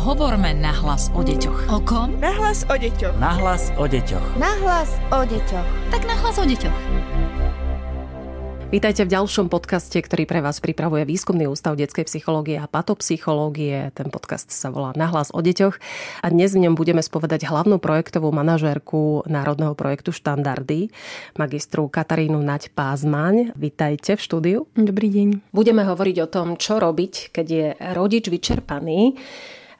Hovorme na hlas o deťoch. O kom? Nahlas o deťoch. Nahlas o deťoch. Nahlas o deťoch. Tak na hlas o deťoch. Vítajte v ďalšom podcaste, ktorý pre vás pripravuje Výskumný ústav detskej psychológie a patopsychológie. Ten podcast sa volá Nahlas o deťoch a dnes v ňom budeme spovedať hlavnú projektovú manažérku Národného projektu Štandardy, magistru Katarínu Naď Pázmaň. Vítajte v štúdiu. Dobrý deň. Budeme hovoriť o tom, čo robiť, keď je rodič vyčerpaný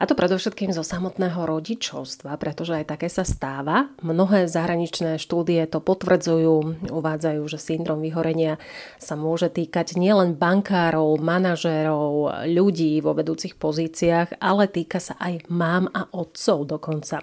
a to predovšetkým zo samotného rodičovstva, pretože aj také sa stáva. Mnohé zahraničné štúdie to potvrdzujú, uvádzajú, že syndrom vyhorenia sa môže týkať nielen bankárov, manažérov, ľudí vo vedúcich pozíciách, ale týka sa aj mám a otcov dokonca.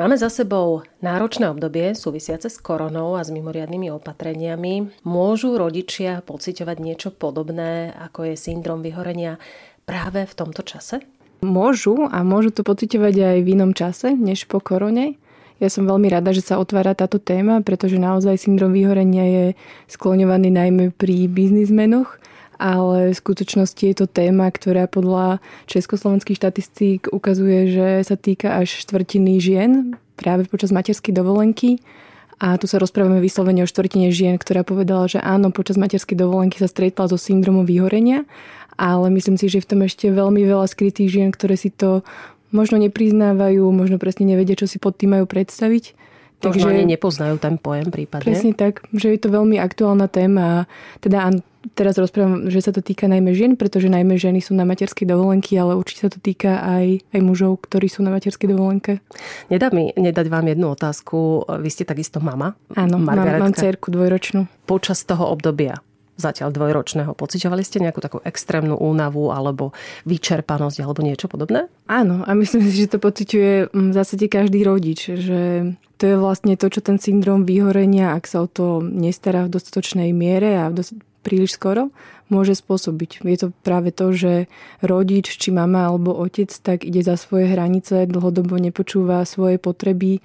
Máme za sebou náročné obdobie súvisiace s koronou a s mimoriadnými opatreniami. Môžu rodičia pociťovať niečo podobné, ako je syndrom vyhorenia práve v tomto čase? Môžu a môžu to pocitovať aj v inom čase, než po korone. Ja som veľmi rada, že sa otvára táto téma, pretože naozaj syndrom vyhorenia je skloňovaný najmä pri biznismenoch, ale v skutočnosti je to téma, ktorá podľa československých štatistík ukazuje, že sa týka až štvrtiny žien práve počas materskej dovolenky. A tu sa rozprávame vyslovene o štvrtine žien, ktorá povedala, že áno, počas materskej dovolenky sa stretla so syndromom vyhorenia ale myslím si, že v tom ešte veľmi veľa skrytých žien, ktoré si to možno nepriznávajú, možno presne nevedia, čo si pod tým majú predstaviť. Takže ani nepoznajú ten pojem prípadne. Presne tak, že je to veľmi aktuálna téma. Teda teraz rozprávam, že sa to týka najmä žien, pretože najmä ženy sú na materskej dovolenky, ale určite sa to týka aj, aj mužov, ktorí sú na materskej dovolenke. Nedá mi nedať vám jednu otázku. Vy ste takisto mama? Áno, mám, mám cerku dvojročnú. Počas toho obdobia zatiaľ dvojročného. Pociťovali ste nejakú takú extrémnu únavu alebo vyčerpanosť alebo niečo podobné? Áno, a myslím si, že to pociťuje v zásade každý rodič, že to je vlastne to, čo ten syndrom vyhorenia, ak sa o to nestará v dostatočnej miere a v príliš skoro, môže spôsobiť. Je to práve to, že rodič, či mama alebo otec, tak ide za svoje hranice, dlhodobo nepočúva svoje potreby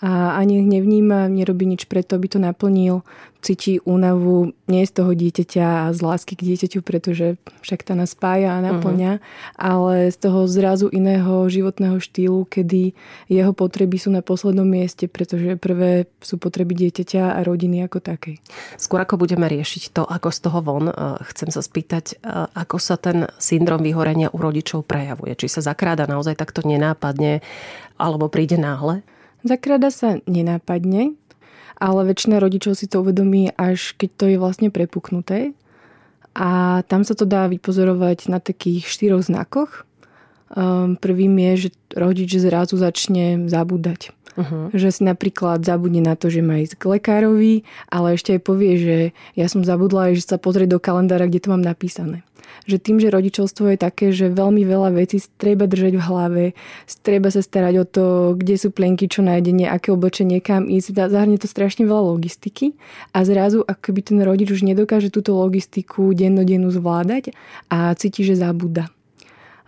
a ani ich nevníma, nerobí nič preto, aby to naplnil. Cíti únavu nie z toho dieťaťa a z lásky k dieťaťu, pretože však to nás spája a naplňa, uh-huh. ale z toho zrazu iného životného štýlu, kedy jeho potreby sú na poslednom mieste, pretože prvé sú potreby dieťaťa a rodiny ako takej. Skôr ako budeme riešiť to, ako z toho von, eh, chcem sa spýtať, eh, ako sa ten syndrom vyhorenia u rodičov prejavuje. Či sa zakráda naozaj takto nenápadne, alebo príde náhle? Zakrada sa nenápadne, ale väčšina rodičov si to uvedomí, až keď to je vlastne prepuknuté. A tam sa to dá vypozorovať na takých štyroch znakoch. Um, prvým je, že rodič zrazu začne zabúdať. Uh-huh. Že si napríklad zabudne na to, že má ísť k lekárovi, ale ešte aj povie, že ja som zabudla aj, že sa pozrie do kalendára, kde to mám napísané že tým, že rodičovstvo je také, že veľmi veľa vecí treba držať v hlave, treba sa starať o to, kde sú plenky, čo nájdenie, aké oblečenie, kam ísť, zahrnie to strašne veľa logistiky a zrazu, ako by ten rodič už nedokáže túto logistiku dennodennú zvládať a cíti, že zabúda.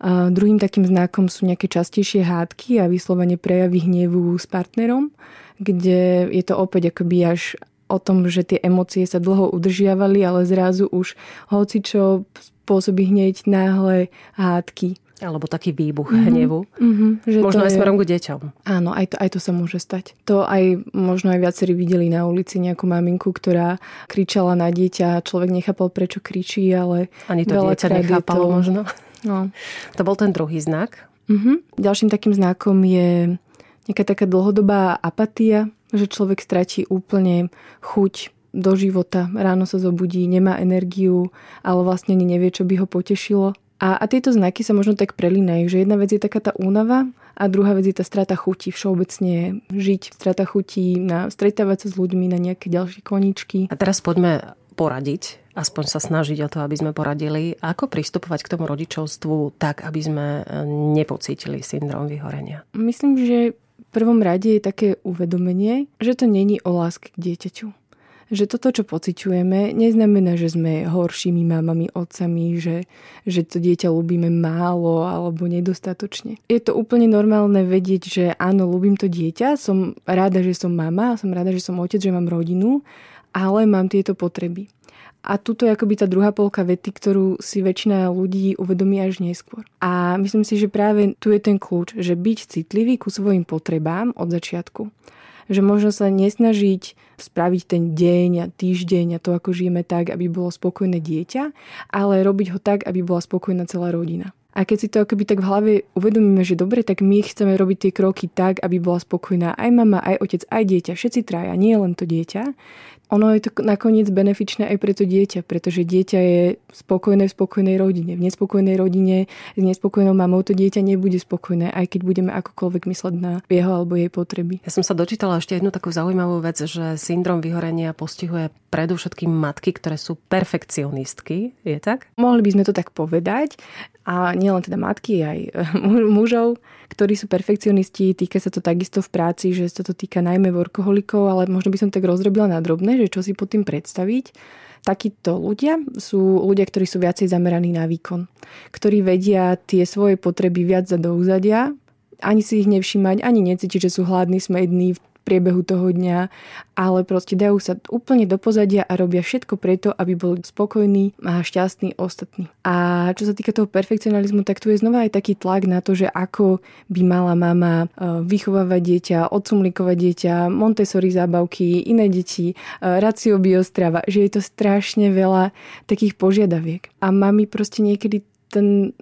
A druhým takým znakom sú nejaké častejšie hádky a vyslovene prejavy hnevu s partnerom, kde je to opäť akoby až o tom, že tie emócie sa dlho udržiavali, ale zrazu už hoci čo spôsobí hneď náhle hádky. Alebo taký výbuch mm-hmm. hnevu. Mm-hmm, že možno aj je... smerom k deťom. Áno, aj to, aj to sa môže stať. To aj možno aj viacerí videli na ulici nejakú maminku, ktorá kričala na dieťa a človek nechápal, prečo kričí, ale... Ani to dieťa nechápalo to... možno. No. To bol ten druhý znak. Mm-hmm. Ďalším takým znakom je nejaká taká dlhodobá apatia, že človek stratí úplne chuť do života. Ráno sa zobudí, nemá energiu, ale vlastne ani nevie, čo by ho potešilo. A, a tieto znaky sa možno tak prelínajú, že jedna vec je taká tá únava a druhá vec je tá strata chutí všeobecne žiť, strata chutí na stretávať sa s ľuďmi na nejaké ďalšie koničky. A teraz poďme poradiť, aspoň sa snažiť o to, aby sme poradili, ako pristupovať k tomu rodičovstvu tak, aby sme nepocítili syndrom vyhorenia. Myslím, že prvom rade je také uvedomenie, že to není o láske k dieťaťu že toto, čo pociťujeme, neznamená, že sme horšími mamami, otcami, že, že to dieťa ľúbime málo alebo nedostatočne. Je to úplne normálne vedieť, že áno, ľúbim to dieťa, som rada, že som mama, som rada, že som otec, že mám rodinu, ale mám tieto potreby. A tuto je akoby tá druhá polka vety, ktorú si väčšina ľudí uvedomí až neskôr. A myslím si, že práve tu je ten kľúč, že byť citlivý ku svojim potrebám od začiatku. Že možno sa nesnažiť spraviť ten deň a týždeň a to, ako žijeme tak, aby bolo spokojné dieťa, ale robiť ho tak, aby bola spokojná celá rodina. A keď si to akoby tak v hlave uvedomíme, že dobre, tak my chceme robiť tie kroky tak, aby bola spokojná aj mama, aj otec, aj dieťa, všetci traja, nie len to dieťa, ono je to nakoniec benefičné aj pre to dieťa, pretože dieťa je spokojné v spokojnej rodine. V nespokojnej rodine s nespokojnou mamou to dieťa nebude spokojné, aj keď budeme akokoľvek mysleť na jeho alebo jej potreby. Ja som sa dočítala ešte jednu takú zaujímavú vec, že syndrom vyhorenia postihuje predovšetkým matky, ktoré sú perfekcionistky. Je tak? Mohli by sme to tak povedať. A nielen teda matky, aj mužov ktorí sú perfekcionisti, týka sa to takisto v práci, že sa to týka najmä workoholikov, ale možno by som tak rozrobila na drobné, že čo si pod tým predstaviť. Takíto ľudia sú ľudia, ktorí sú viacej zameraní na výkon, ktorí vedia tie svoje potreby viac za do úzadia, ani si ich nevšímať, ani necítiť, že sú hladní, smední, priebehu toho dňa, ale proste dajú sa úplne do pozadia a robia všetko preto, aby boli spokojní a šťastní ostatní. A čo sa týka toho perfekcionalizmu, tak tu je znova aj taký tlak na to, že ako by mala mama e, vychovávať dieťa, odsumlikovať dieťa, Montessori zábavky, iné deti, e, racio biostrava, že je to strašne veľa takých požiadaviek. A mami proste niekedy ten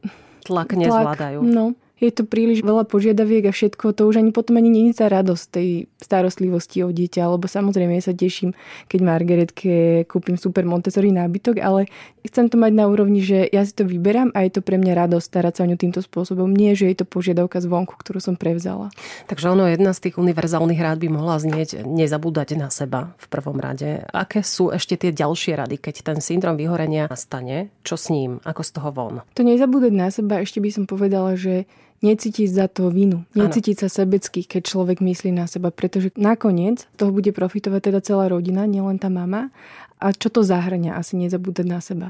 tlak nezvládajú. Tlak, no, je to príliš veľa požiadaviek a všetko, to už ani potom ani není tá radosť tej starostlivosti o dieťa, lebo samozrejme ja sa teším, keď Margaretke kúpim super Montessori nábytok, ale chcem to mať na úrovni, že ja si to vyberám a je to pre mňa radosť starať sa o ňu týmto spôsobom. Nie, že je to požiadavka zvonku, ktorú som prevzala. Takže ono, jedna z tých univerzálnych rád by mohla znieť nezabúdať na seba v prvom rade. Aké sú ešte tie ďalšie rady, keď ten syndrom vyhorenia nastane? Čo s ním? Ako z toho von? To nezabúdať na seba, ešte by som povedala, že necítiť za to vinu, necítiť sa sebecky, keď človek myslí na seba, pretože nakoniec toho bude profitovať teda celá rodina, nielen tá mama. A čo to zahrňa, asi nezabúdať na seba.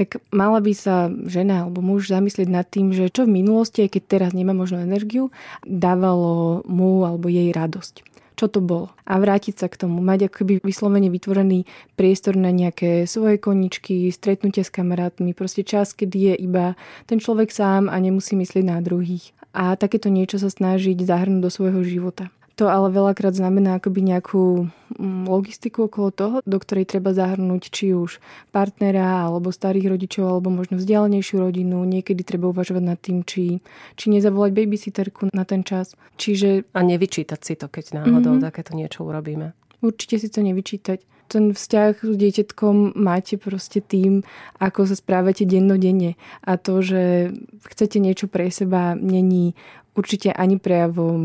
Tak mala by sa žena alebo muž zamyslieť nad tým, že čo v minulosti, aj keď teraz nemá možno energiu, dávalo mu alebo jej radosť čo to bolo. A vrátiť sa k tomu, mať akoby vyslovene vytvorený priestor na nejaké svoje koničky, stretnutie s kamarátmi, proste čas, kedy je iba ten človek sám a nemusí myslieť na druhých. A takéto niečo sa snažiť zahrnúť do svojho života. To ale veľakrát znamená akoby nejakú mm, logistiku okolo toho, do ktorej treba zahrnúť či už partnera, alebo starých rodičov, alebo možno vzdialenejšiu rodinu. Niekedy treba uvažovať nad tým, či, či nezavolať babysitterku na ten čas. Čiže... A nevyčítať si to, keď náhodou mm-hmm. takéto niečo urobíme. Určite si to nevyčítať. Ten vzťah s dieťatkom máte proste tým, ako sa správate dennodenne. A to, že chcete niečo pre seba, není určite ani prejavom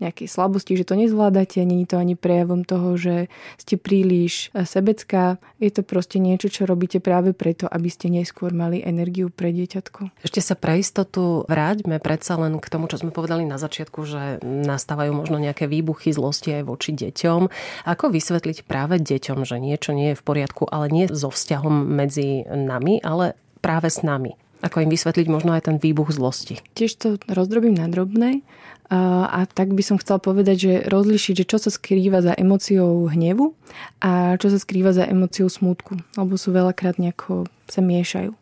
nejakej slabosti, že to nezvládate, není to ani prejavom toho, že ste príliš e, sebecká. Je to proste niečo, čo robíte práve preto, aby ste neskôr mali energiu pre dieťatko. Ešte sa pre istotu vráťme predsa len k tomu, čo sme povedali na začiatku, že nastávajú možno nejaké výbuchy zlosti aj voči deťom. Ako vysvetliť práve deťom, že niečo nie je v poriadku, ale nie so vzťahom medzi nami, ale práve s nami? Ako im vysvetliť možno aj ten výbuch zlosti? Tiež to rozdrobím na drobné. A tak by som chcela povedať, že rozlišiť, že čo sa skrýva za emóciou hnevu a čo sa skrýva za emóciou smutku. Lebo sú veľakrát nejako sa miešajú.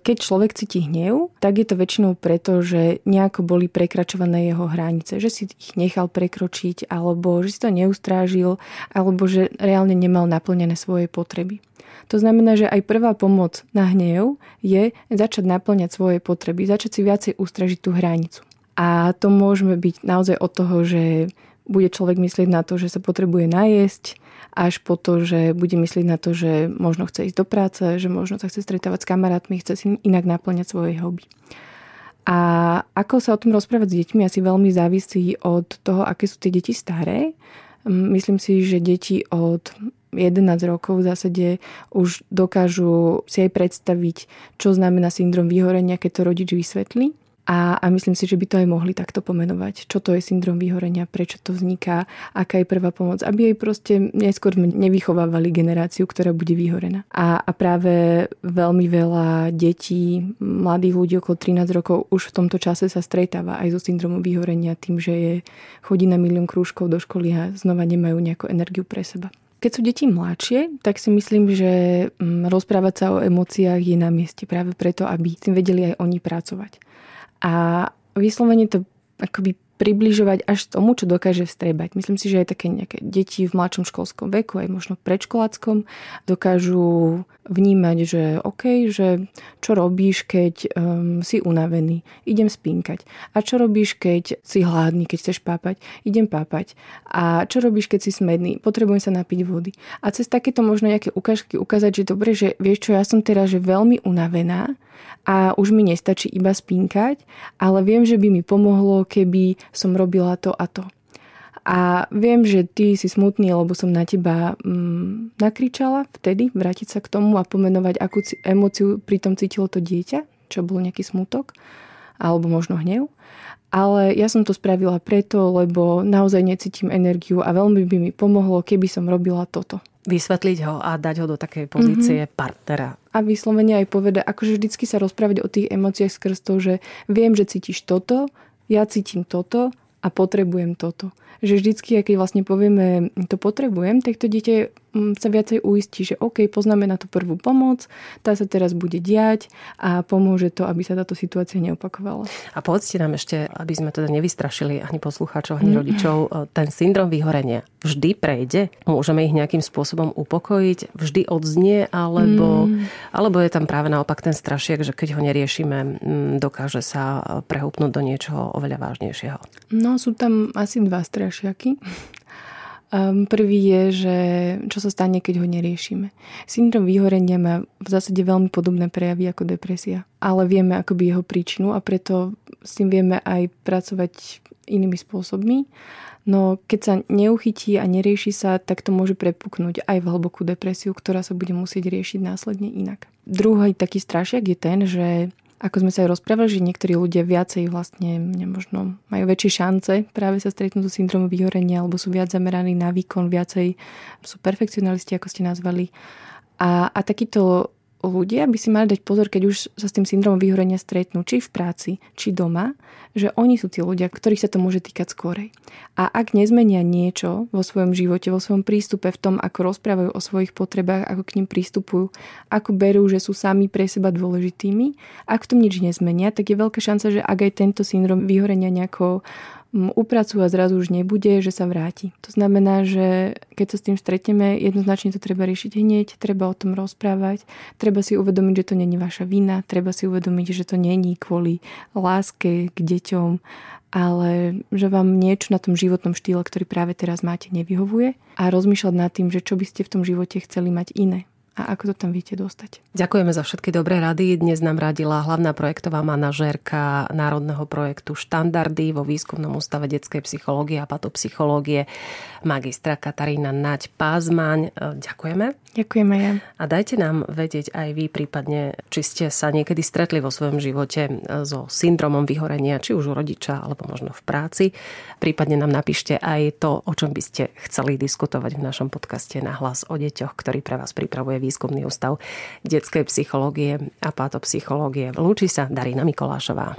Keď človek cíti hnev, tak je to väčšinou preto, že nejako boli prekračované jeho hranice, že si ich nechal prekročiť, alebo že si to neustrážil, alebo že reálne nemal naplnené svoje potreby. To znamená, že aj prvá pomoc na hnev je začať naplňať svoje potreby, začať si viacej ustražiť tú hranicu. A to môžeme byť naozaj od toho, že bude človek myslieť na to, že sa potrebuje najesť, až po to, že bude myslieť na to, že možno chce ísť do práce, že možno sa chce stretávať s kamarátmi, chce si inak naplňať svoje hobby. A ako sa o tom rozprávať s deťmi asi veľmi závisí od toho, aké sú tie deti staré. Myslím si, že deti od 11 rokov v zásade už dokážu si aj predstaviť, čo znamená syndrom vyhorenia, keď to rodič vysvetlí. A, a myslím si, že by to aj mohli takto pomenovať. Čo to je syndrom vyhorenia, prečo to vzniká, aká je prvá pomoc, aby jej proste neskôr nevychovávali generáciu, ktorá bude vyhorená. A, a práve veľmi veľa detí, mladých ľudí okolo 13 rokov už v tomto čase sa stretáva aj so syndromom vyhorenia tým, že je, chodí na milión krúžkov do školy a znova nemajú nejakú energiu pre seba. Keď sú deti mladšie, tak si myslím, že mm, rozprávať sa o emóciách je na mieste práve preto, aby tým vedeli aj oni pracovať. A vyslovene to akoby približovať až tomu, čo dokáže vstrebať. Myslím si, že aj také nejaké deti v mladšom školskom veku, aj možno predškoláckom, dokážu vnímať, že OK, že čo robíš, keď um, si unavený, idem spínkať. A čo robíš, keď si hladný, keď chceš pápať, idem pápať. A čo robíš, keď si smedný, potrebujem sa napiť vody. A cez takéto možno nejaké ukážky ukázať, že dobre, že vieš čo, ja som teraz že veľmi unavená, a už mi nestačí iba spínkať, ale viem, že by mi pomohlo, keby som robila to a to. A viem, že ty si smutný, lebo som na teba mm, nakričala vtedy, vrátiť sa k tomu a pomenovať, akú emóciu pritom cítilo to dieťa, čo bol nejaký smutok, alebo možno hnev. Ale ja som to spravila preto, lebo naozaj necítim energiu a veľmi by mi pomohlo, keby som robila toto vysvetliť ho a dať ho do takej pozície mm-hmm. partnera. A vyslovene aj povedať, akože vždycky sa rozprávať o tých emóciách skrz to, že viem, že cítiš toto, ja cítim toto a potrebujem toto. Že vždycky, keď vlastne povieme, to potrebujem, tak to dieťa sa viacej uistí, že OK, poznáme na tú prvú pomoc, tá sa teraz bude diať a pomôže to, aby sa táto situácia neopakovala. A povedzte nám ešte, aby sme teda nevystrašili ani poslucháčov, ani mm. rodičov, ten syndrom vyhorenia vždy prejde? Môžeme ich nejakým spôsobom upokojiť? Vždy odznie? Alebo, mm. alebo je tam práve naopak ten strašiak, že keď ho neriešime, mm, dokáže sa prehúpnúť do niečoho oveľa vážnejšieho? No, sú tam asi dva strašiaky. Um, prvý je, že čo sa stane, keď ho neriešime. Syndrom vyhorenia má v zásade veľmi podobné prejavy ako depresia, ale vieme akoby jeho príčinu a preto s tým vieme aj pracovať inými spôsobmi. No keď sa neuchytí a nerieši sa, tak to môže prepuknúť aj v hlbokú depresiu, ktorá sa bude musieť riešiť následne inak. Druhý taký strašiak je ten, že ako sme sa aj rozprávali, že niektorí ľudia viacej vlastne možno majú väčšie šance práve sa stretnúť so syndromom vyhorenia alebo sú viac zameraní na výkon, viacej sú perfekcionalisti, ako ste nazvali. A, a takíto ľudia by si mali dať pozor, keď už sa s tým syndromom vyhorenia stretnú, či v práci, či doma, že oni sú tí ľudia, ktorých sa to môže týkať skorej. A ak nezmenia niečo vo svojom živote, vo svojom prístupe v tom, ako rozprávajú o svojich potrebách, ako k ním prístupujú, ako berú, že sú sami pre seba dôležitými, ak v tom nič nezmenia, tak je veľká šanca, že ak aj tento syndrom vyhorenia nejako upracujú a zrazu už nebude, že sa vráti. To znamená, že keď sa s tým stretneme, jednoznačne to treba riešiť hneď, treba o tom rozprávať, treba si uvedomiť, že to není vaša vina, treba si uvedomiť, že to není kvôli láske k deťom, ale že vám niečo na tom životnom štýle, ktorý práve teraz máte, nevyhovuje a rozmýšľať nad tým, že čo by ste v tom živote chceli mať iné a ako to tam viete dostať. Ďakujeme za všetky dobré rady. Dnes nám radila hlavná projektová manažérka Národného projektu Štandardy vo Výskumnom ústave detskej psychológie a patopsychológie magistra Katarína Naď Pázmaň. Ďakujeme. Ďakujeme ja. A dajte nám vedieť aj vy prípadne, či ste sa niekedy stretli vo svojom živote so syndromom vyhorenia, či už u rodiča, alebo možno v práci. Prípadne nám napíšte aj to, o čom by ste chceli diskutovať v našom podcaste na hlas o deťoch, ktorý pre vás pripravuje Výskumný ústav detskej psychológie a patopsychológie. Lúči sa Darina Mikolášová.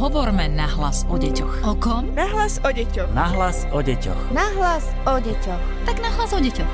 Hovorme na hlas o deťoch. O kom? Na hlas o deťoch. Na hlas o deťoch. Na hlas o deťoch. Tak na hlas o deťoch.